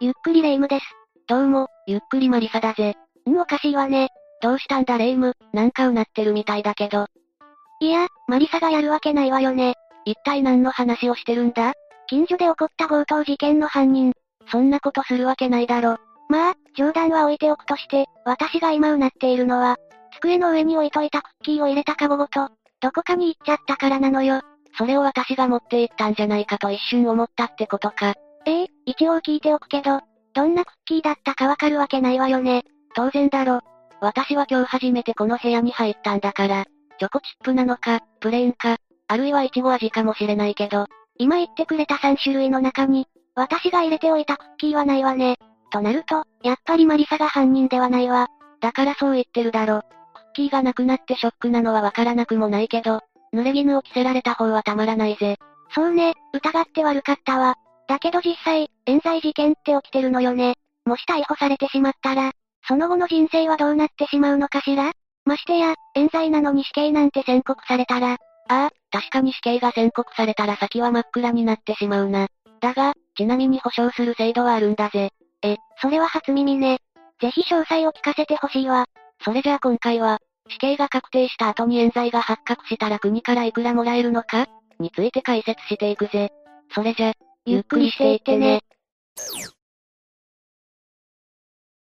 ゆっくりレ夢ムです。どうも、ゆっくりマリサだぜ。んおかしいわね。どうしたんだレ夢ム、なんかうなってるみたいだけど。いや、マリサがやるわけないわよね。一体何の話をしてるんだ？近所で起こった強盗事件の犯人。そんなことするわけないだろ。まあ、冗談は置いておくとして、私が今うなっているのは、机の上に置いといたクッキーを入れたカゴごと、どこかに行っちゃったからなのよ。それを私が持って行ったんじゃないかと一瞬思ったってことか。一応聞いておくけど、どんなクッキーだったかわかるわけないわよね。当然だろ。私は今日初めてこの部屋に入ったんだから、チョコチップなのか、プレーンか、あるいはイチゴ味かもしれないけど、今言ってくれた3種類の中に、私が入れておいたクッキーはないわね。となると、やっぱりマリサが犯人ではないわ。だからそう言ってるだろ。クッキーがなくなってショックなのはわからなくもないけど、濡れ衣を着せられた方はたまらないぜ。そうね、疑って悪かったわ。だけど実際、冤罪事件って起きてるのよね。もし逮捕されてしまったら、その後の人生はどうなってしまうのかしら？ましてや、冤罪なのに死刑なんて宣告されたら、ああ、確かに死刑が宣告されたら先は真っ暗になってしまうな。だが、ちなみに保証する制度はあるんだぜ。え、それは初耳ね。ぜひ詳細を聞かせてほしいわ。それじゃあ今回は、死刑が確定した後に冤罪が発覚したら国からいくらもらえるのか？について解説していくぜ。それじゃ、ゆっくりしていってね。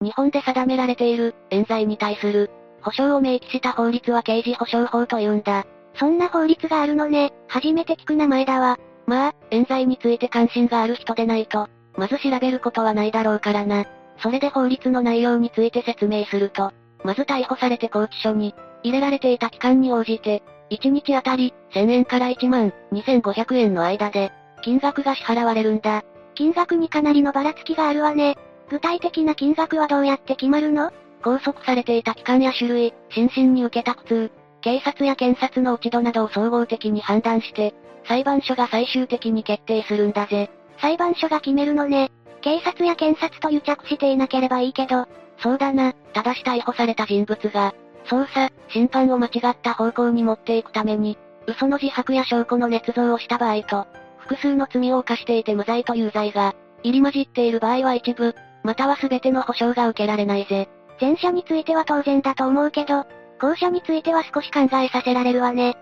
日本で定められている、冤罪に対する、保証を明記した法律は刑事保障法と言うんだ。そんな法律があるのね、初めて聞く名前だわ。まあ、冤罪について関心がある人でないと、まず調べることはないだろうからな。それで法律の内容について説明すると、まず逮捕されて拘置所に、入れられていた期間に応じて、1日あたり、1000円から1万、2500円の間で、金額が支払われるんだ。金額にかなりのばらつきがあるわね。具体的な金額はどうやって決まるの？拘束されていた期間や種類、心身に受けた苦痛、警察や検察の落ち度などを総合的に判断して、裁判所が最終的に決定するんだぜ。裁判所が決めるのね。警察や検察と癒着していなければいいけど。そうだな、ただし逮捕された人物が、捜査、審判を間違った方向に持っていくために、嘘の自白や証拠の捏造をした場合と、複数の罪を犯していて無罪という罪が、入り混じっている場合は一部、または全ての保証が受けられないぜ。前者については当然だと思うけど、後者については少し考えさせられるわね。ん、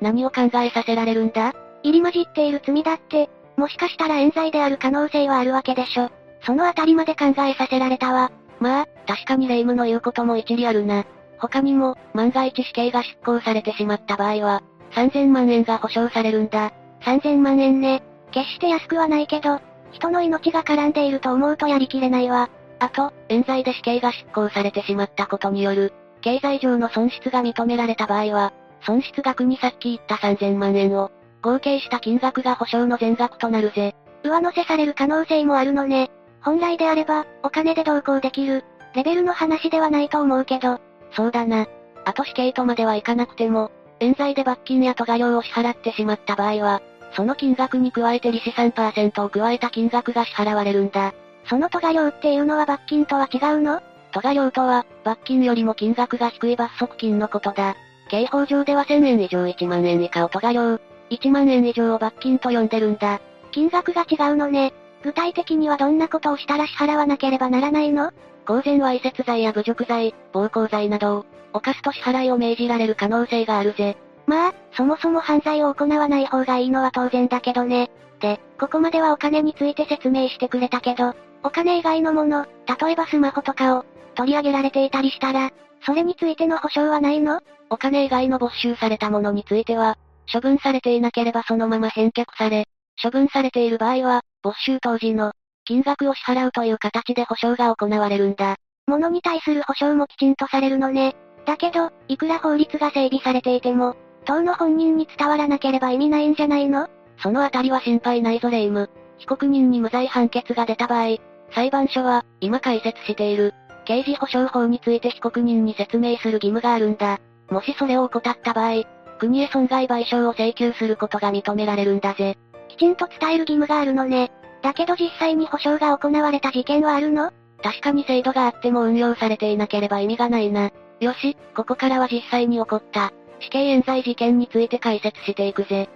何を考えさせられるんだ？入り混じっている罪だって、もしかしたら冤罪である可能性はあるわけでしょ。そのあたりまで考えさせられたわ。まあ、確かに霊夢の言うことも一理あるな。他にも、万が一死刑が執行されてしまった場合は、3000万円が保証されるんだ。3000万円ね。決して安くはないけど、人の命が絡んでいると思うとやりきれないわ。あと、冤罪で死刑が執行されてしまったことによる、経済上の損失が認められた場合は、損失額にさっき言った3000万円を、合計した金額が保証の全額となるぜ。上乗せされる可能性もあるのね。本来であれば、お金で同行できる、レベルの話ではないと思うけど。そうだな。あと死刑とまではいかなくても、冤罪で罰金や都賀料を支払ってしまった場合は、その金額に加えて利子3%を加えた金額が支払われるんだ。その都賀料っていうのは罰金とは違うの？都賀料とは、罰金よりも金額が低い罰則金のことだ。刑法上では1000円以上1万円以下を都賀料、1万円以上を罰金と呼んでるんだ。金額が違うのね。具体的にはどんなことをしたら支払わなければならないの？公然わいせつ罪や侮辱罪、暴行罪などを、犯すと支払いを命じられる可能性があるぜ。まあ、そもそも犯罪を行わない方がいいのは当然だけどね。で、ここまではお金について説明してくれたけど、お金以外のもの、例えばスマホとかを、取り上げられていたりしたら、それについての保証はないの？お金以外の没収されたものについては、処分されていなければそのまま返却され、処分されている場合は、没収当時の、金額を支払うという形で保証が行われるんだ。物に対する保証もきちんとされるのね。だけど、いくら法律が整備されていても、当の本人に伝わらなければ意味ないんじゃないの？そのあたりは心配ないぞレイム。被告人に無罪判決が出た場合、裁判所は、今解説している、刑事保障法について被告人に説明する義務があるんだ。もしそれを怠った場合、国へ損害賠償を請求することが認められるんだぜ。きちんと伝える義務があるのね。だけど実際に保証が行われた事件はあるの？確かに制度があっても運用されていなければ意味がないな。よし、ここからは実際に起こった、死刑冤罪事件について解説していくぜ。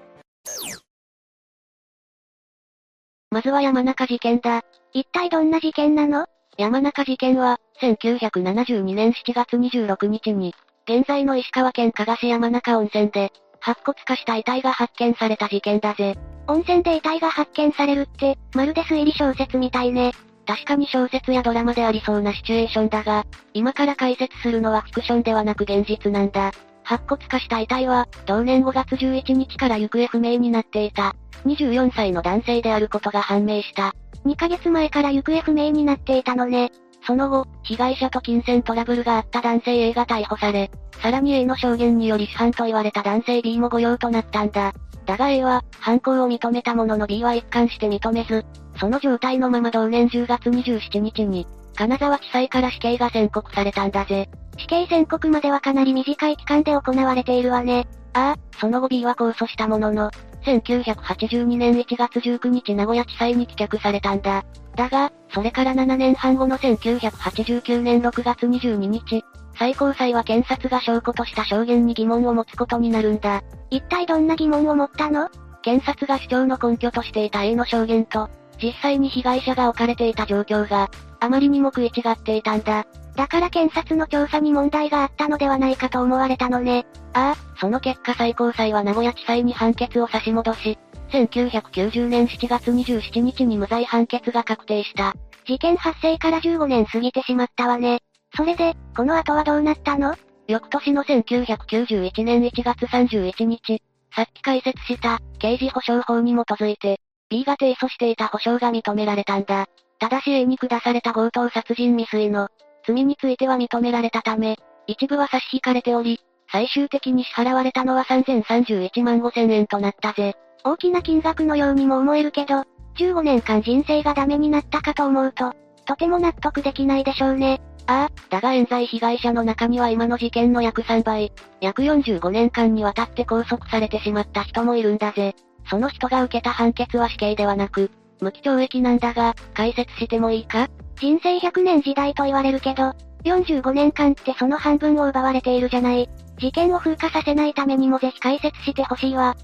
まずは山中事件だ。一体どんな事件なの？山中事件は、1972年7月26日に、現在の石川県加賀市山中温泉で、白骨化した遺体が発見された事件だぜ。温泉で遺体が発見されるって、まるで推理小説みたいね。確かに小説やドラマでありそうなシチュエーションだが、今から解説するのはフィクションではなく現実なんだ。白骨化した遺体は、同年5月11日から行方不明になっていた。24歳の男性であることが判明した。2ヶ月前から行方不明になっていたのね。その後、被害者と金銭トラブルがあった男性 A が逮捕され、さらに A の証言により主犯と言われた男性 B も御用となったんだ。だが A は、犯行を認めたものの B は一貫して認めず、その状態のまま同年10月27日に、金沢地裁から死刑が宣告されたんだぜ。死刑宣告まではかなり短い期間で行われているわね。ああ、その後 B は控訴したものの、1982年1月19日名古屋地裁に帰却されたんだ。だが、それから7年半後の1989年6月22日、最高裁は検察が証拠とした証言に疑問を持つことになるんだ。一体どんな疑問を持ったの？検察が主張の根拠としていた A の証言と、実際に被害者が置かれていた状況が、あまりにも食い違っていたんだ。だから検察の調査に問題があったのではないかと思われたのね。ああ、その結果最高裁は名古屋地裁に判決を差し戻し、1990年7月27日に無罪判決が確定した。事件発生から15年過ぎてしまったわね。それで、この後はどうなったの？翌年の1991年1月31日、さっき解説した、刑事保障法に基づいて、B が提訴していた保証が認められたんだ。ただし A に下された強盗殺人未遂の罪については認められたため、一部は差し引かれており、最終的に支払われたのは3031万5千円となったぜ。大きな金額のようにも思えるけど、15年間人生がダメになったかと思うと、とても納得できないでしょうね。ああ、だが冤罪被害者の中には今の事件の約3倍、約45年間にわたって拘束されてしまった人もいるんだぜ。その人が受けた判決は死刑ではなく、無期懲役なんだが、解説してもいいか？人生100年時代と言われるけど、45年間ってその半分を奪われているじゃない。事件を風化させないためにもぜひ解説してほしいわ。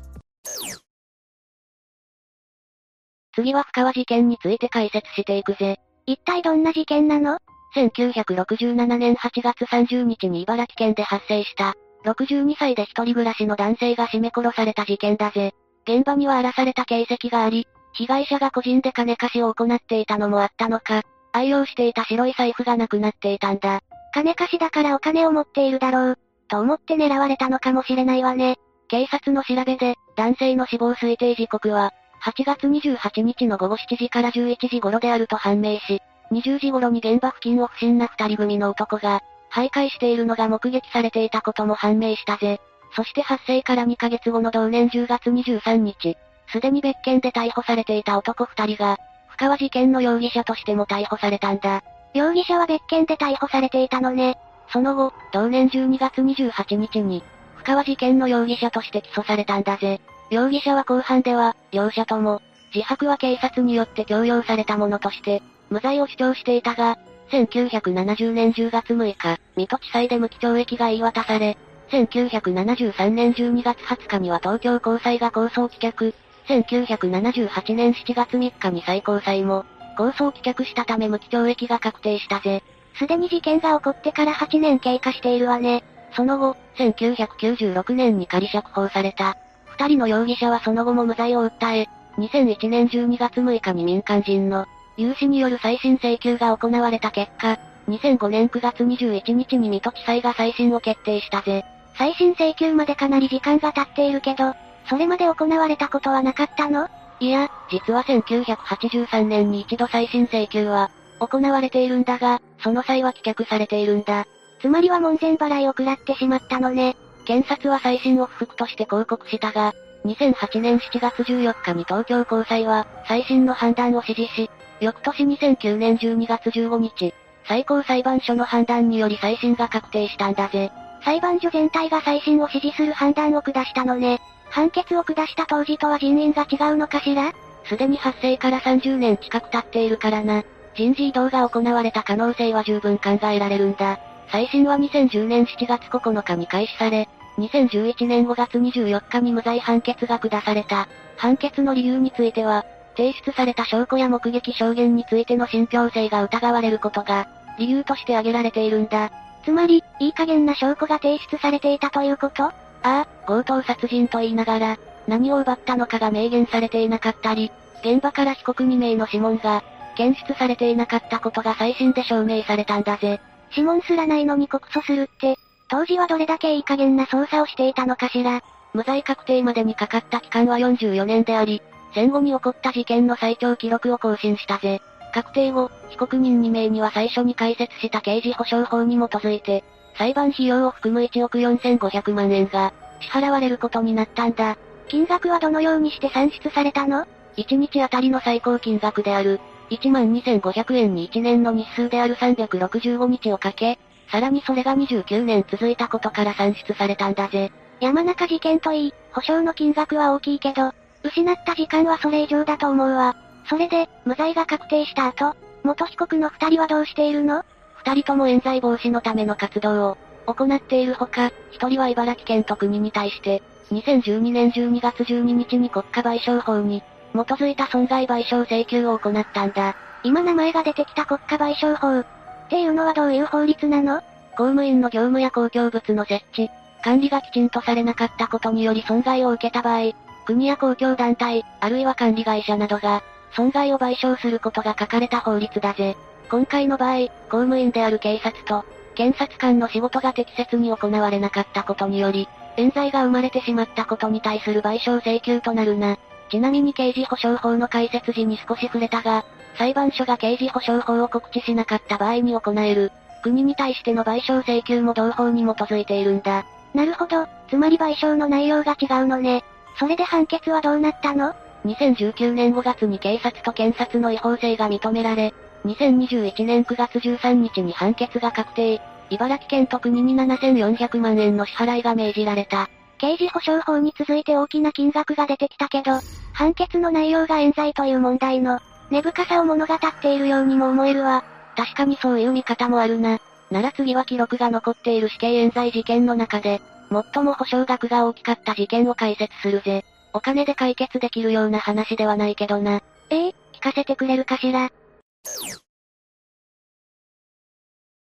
次は深川事件について解説していくぜ。一体どんな事件なの ?1967 年8月30日に茨城県で発生した、62歳で一人暮らしの男性が絞め殺された事件だぜ。現場には荒らされた形跡があり、被害者が個人で金貸しを行っていたのもあったのか、愛用していた白い財布がなくなっていたんだ。金貸しだからお金を持っているだろう、と思って狙われたのかもしれないわね。警察の調べで、男性の死亡推定時刻は、8月28日の午後7時から11時頃であると判明し、20時頃に現場付近を不審な二人組の男が、徘徊しているのが目撃されていたことも判明したぜ。そして発生から2ヶ月後の同年10月23日、すでに別件で逮捕されていた男二人が、深川事件の容疑者としても逮捕されたんだ。容疑者は別件で逮捕されていたのね。その後、同年12月28日に、深川事件の容疑者として起訴されたんだぜ。容疑者は後半では、両者とも、自白は警察によって強要されたものとして、無罪を主張していたが、1970年10月6日、水戸地裁で無期懲役が言い渡され、1973年12月20日には東京高裁が控訴棄却、1978年7月3日に最高裁も、控訴棄却したため無期懲役が確定したぜ。すでに事件が起こってから8年経過しているわね。その後、1996年に仮釈放された。二人の容疑者はその後も無罪を訴え、2001年12月6日に民間人の、有志による再審請求が行われた結果、2005年9月21日に水戸地裁が再審を決定したぜ。再審請求までかなり時間が経っているけど、それまで行われたことはなかったの？いや、実は1983年に一度再審請求は、行われているんだが、その際は棄却されているんだ。つまりは門前払いを食らってしまったのね。検察は再審を不服として抗告したが、2008年7月14日に東京高裁は、再審の判断を支持し、翌年2009年12月15日、最高裁判所の判断により再審が確定したんだぜ。裁判所全体が再審を支持する判断を下したのね。判決を下した当時とは人員が違うのかしら？すでに発生から30年近く経っているからな。人事異動が行われた可能性は十分考えられるんだ。再審は2010年7月9日に開始され、2011年5月24日に無罪判決が下された。判決の理由については、提出された証拠や目撃証言についての信憑性が疑われることが、理由として挙げられているんだ。つまり、いい加減な証拠が提出されていたということ？ああ、強盗殺人と言いながら、何を奪ったのかが明言されていなかったり、現場から被告2名の指紋が、検出されていなかったことが最新で証明されたんだぜ。指紋すらないのに告訴するって、当時はどれだけいい加減な捜査をしていたのかしら？無罪確定までにかかった期間は44年であり、戦後に起こった事件の最長記録を更新したぜ。確定後、被告人2名には最初に解説した刑事保障法に基づいて、裁判費用を含む1億4500万円が、支払われることになったんだ。金額はどのようにして算出されたの ?1 日あたりの最高金額である、12,500円に1年の日数である365日をかけ、さらにそれが29年続いたことから算出されたんだぜ。山中事件といい、保証の金額は大きいけど、失った時間はそれ以上だと思うわ。それで、無罪が確定した後、元被告の二人はどうしているの？二人とも冤罪防止のための活動を、行っているほか、一人は茨城県と国に対して、2012年12月12日に国家賠償法に、基づいた損害賠償請求を行ったんだ。今名前が出てきた国家賠償法。っていうのはどういう法律なの？公務員の業務や公共物の設置、管理がきちんとされなかったことにより損害を受けた場合、国や公共団体、あるいは管理会社などが、損害を賠償することが書かれた法律だぜ。今回の場合、公務員である警察と、検察官の仕事が適切に行われなかったことにより、冤罪が生まれてしまったことに対する賠償請求となるな。ちなみに刑事保障法の解説時に少し触れたが、裁判所が刑事保障法を告知しなかった場合に行える、国に対しての賠償請求も同法に基づいているんだ。なるほど、つまり賠償の内容が違うのね。それで判決はどうなったの？?2019 年5月に警察と検察の違法性が認められ、2021年9月13日に判決が確定、茨城県と国に7400万円の支払いが命じられた。刑事保障法に続いて大きな金額が出てきたけど、判決の内容が冤罪という問題の、根深さを物語っているようにも思えるわ。確かにそういう見方もあるな。なら次は記録が残っている死刑冤罪事件の中で、最も保証額が大きかった事件を解説するぜ。お金で解決できるような話ではないけどな。え？え聞かせてくれるかしら？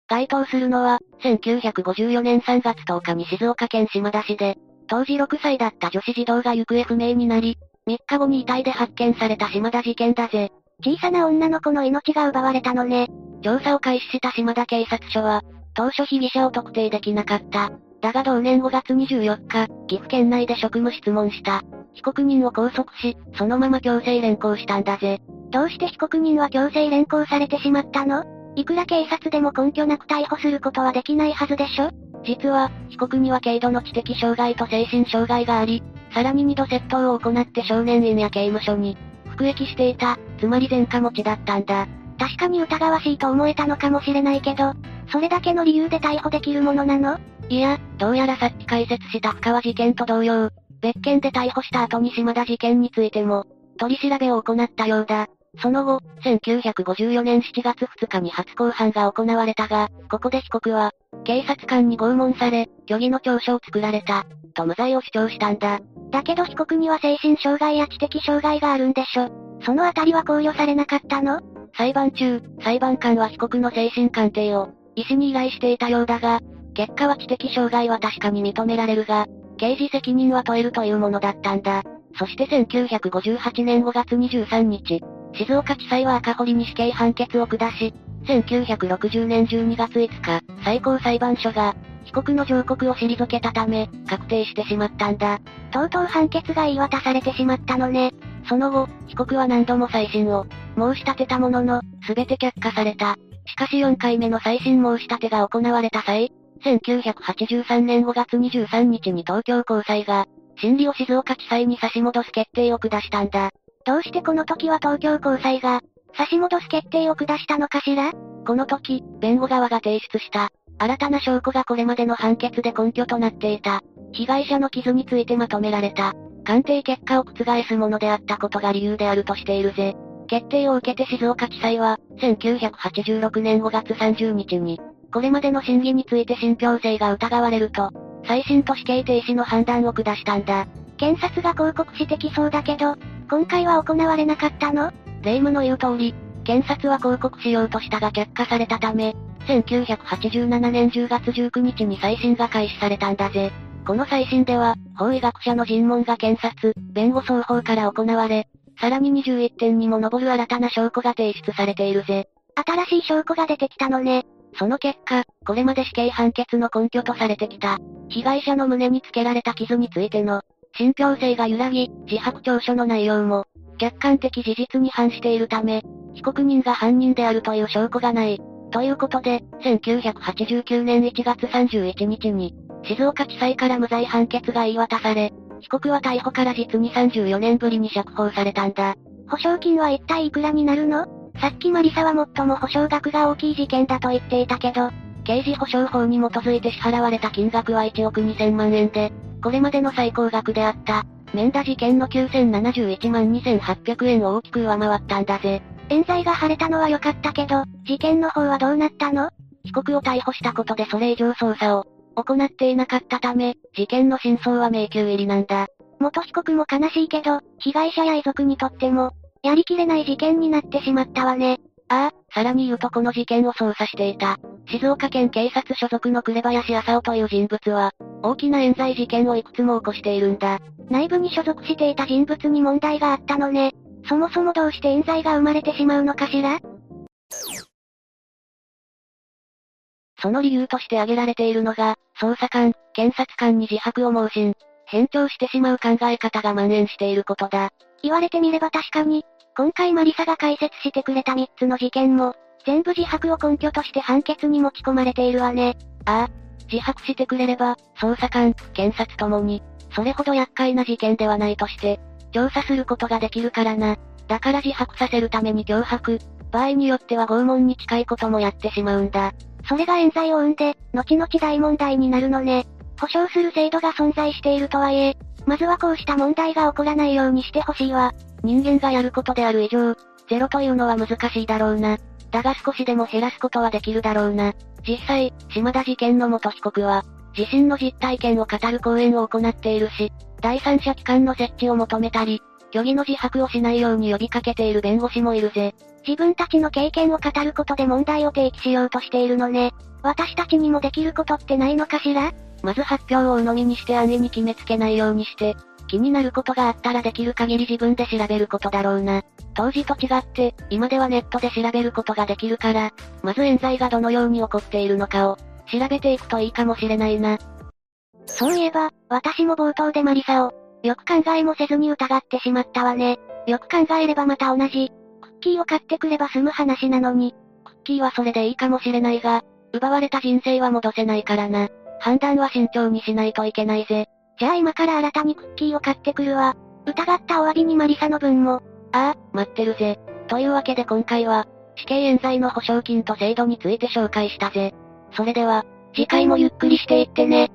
該当するのは、1954年3月10日に静岡県島田市で、当時6歳だった女子児童が行方不明になり、3日後に遺体で発見された島田事件だぜ。小さな女の子の命が奪われたのね。調査を開始した島田警察署は、当初被疑者を特定できなかった。だが同年5月24日、岐阜県内で職務質問した。被告人を拘束し、そのまま強制連行したんだぜ。どうして被告人は強制連行されてしまったの？いくら警察でも根拠なく逮捕することはできないはずでしょ？実は、被告には軽度の知的障害と精神障害があり、さらに2度窃盗を行って少年院や刑務所に、服役していた、つまり前科持ちだったんだ。確かに疑わしいと思えたのかもしれないけど、それだけの理由で逮捕できるものなの？いや、どうやらさっき解説した深川事件と同様、別件で逮捕した後に島田事件についても、取り調べを行ったようだ。その後、1954年7月2日に初公判が行われたが、ここで被告は、警察官に拷問され、虚偽の調書を作られた、と無罪を主張したんだ。だけど被告には精神障害や知的障害があるんでしょ。そのあたりは考慮されなかったの？裁判中、裁判官は被告の精神鑑定を、医師に依頼していたようだが、結果は知的障害は確かに認められるが、刑事責任は問えるというものだったんだ。そして1958年5月23日、静岡地裁は赤堀に死刑判決を下し、1960年12月5日、最高裁判所が、被告の上告を退けたため、確定してしまったんだ。とうとう判決が言い渡されてしまったのね。その後、被告は何度も再審を申し立てたものの、すべて却下された。しかし4回目の再審申し立てが行われた際、1983年5月23日に東京高裁が、審理を静岡地裁に差し戻す決定を下したんだ。どうしてこの時は東京高裁が、差し戻す決定を下したのかしら？この時、弁護側が提出した、新たな証拠がこれまでの判決で根拠となっていた。被害者の傷についてまとめられた。鑑定結果を覆すものであったことが理由であるとしているぜ。決定を受けて静岡地裁は、1986年5月30日に、これまでの審議について信憑性が疑われると、再審と死刑停止の判断を下したんだ。検察が抗告してきそうだけど、今回は行われなかったの？霊夢の言う通り、検察は広告しようとしたが却下されたため、1987年10月19日に再審が開始されたんだぜ。この再審では、法医学者の尋問が検察、弁護双方から行われ、さらに21点にも上る新たな証拠が提出されているぜ。新しい証拠が出てきたのね。その結果、これまで死刑判決の根拠とされてきた、被害者の胸につけられた傷についての、信憑性が揺らぎ、自白調書の内容も、客観的事実に反しているため、被告人が犯人であるという証拠がない。ということで、1989年1月31日に、静岡地裁から無罪判決が言い渡され、被告は逮捕から実に34年ぶりに釈放されたんだ。保証金は一体いくらになるの？さっきマリサは最も保証額が大きい事件だと言っていたけど、刑事保証法に基づいて支払われた金額は1億2000万円で、これまでの最高額であった、免田事件の9071万2800円を大きく上回ったんだぜ。冤罪が晴れたのは良かったけど、事件の方はどうなったの？被告を逮捕したことでそれ以上捜査を行っていなかったため、事件の真相は迷宮入りなんだ。元被告も悲しいけど、被害者や遺族にとっても、やりきれない事件になってしまったわね。ああ、さらに言うとこの事件を捜査していた。静岡県警察所属の紅林浅尾という人物は、大きな冤罪事件をいくつも起こしているんだ。内部に所属していた人物に問題があったのね。そもそもどうして冤罪が生まれてしまうのかしら？その理由として挙げられているのが、捜査官、検察官に自白を申し返答してしまう考え方が蔓延していることだ。言われてみれば確かに、今回マリサが解説してくれた3つの事件も、全部自白を根拠として判決に持ち込まれているわね。ああ、自白してくれれば、捜査官、検察ともに、それほど厄介な事件ではないとして、調査することができるからな。だから自白させるために脅迫、場合によっては拷問に近いこともやってしまうんだ。それが冤罪を生んで、後々大問題になるのね。保証する制度が存在しているとはいえ、まずはこうした問題が起こらないようにしてほしいわ。人間がやることである以上、ゼロというのは難しいだろうな。だが少しでも減らすことはできるだろうな。実際、島田事件の元被告は、自身の実体験を語る講演を行っているし、第三者機関の設置を求めたり、虚偽の自白をしないように呼びかけている弁護士もいるぜ。自分たちの経験を語ることで問題を提起しようとしているのね。私たちにもできることってないのかしら？まず発表を鵜呑みにして安易に決めつけないようにして、気になることがあったらできる限り自分で調べることだろうな。当時と違って、今ではネットで調べることができるから、まず冤罪がどのように起こっているのかを、調べていくといいかもしれないな。そういえば、私も冒頭でマリサを、よく考えもせずに疑ってしまったわね。よく考えればまた同じ。クッキーを買ってくれば済む話なのに。クッキーはそれでいいかもしれないが、奪われた人生は戻せないからな。判断は慎重にしないといけないぜ。じゃあ今から新たにクッキーを買ってくるわ。疑ったお詫びにマリサの分も。ああ、待ってるぜ。というわけで今回は、死刑冤罪の保証金と制度について紹介したぜ。それでは、次回もゆっくりしていってね。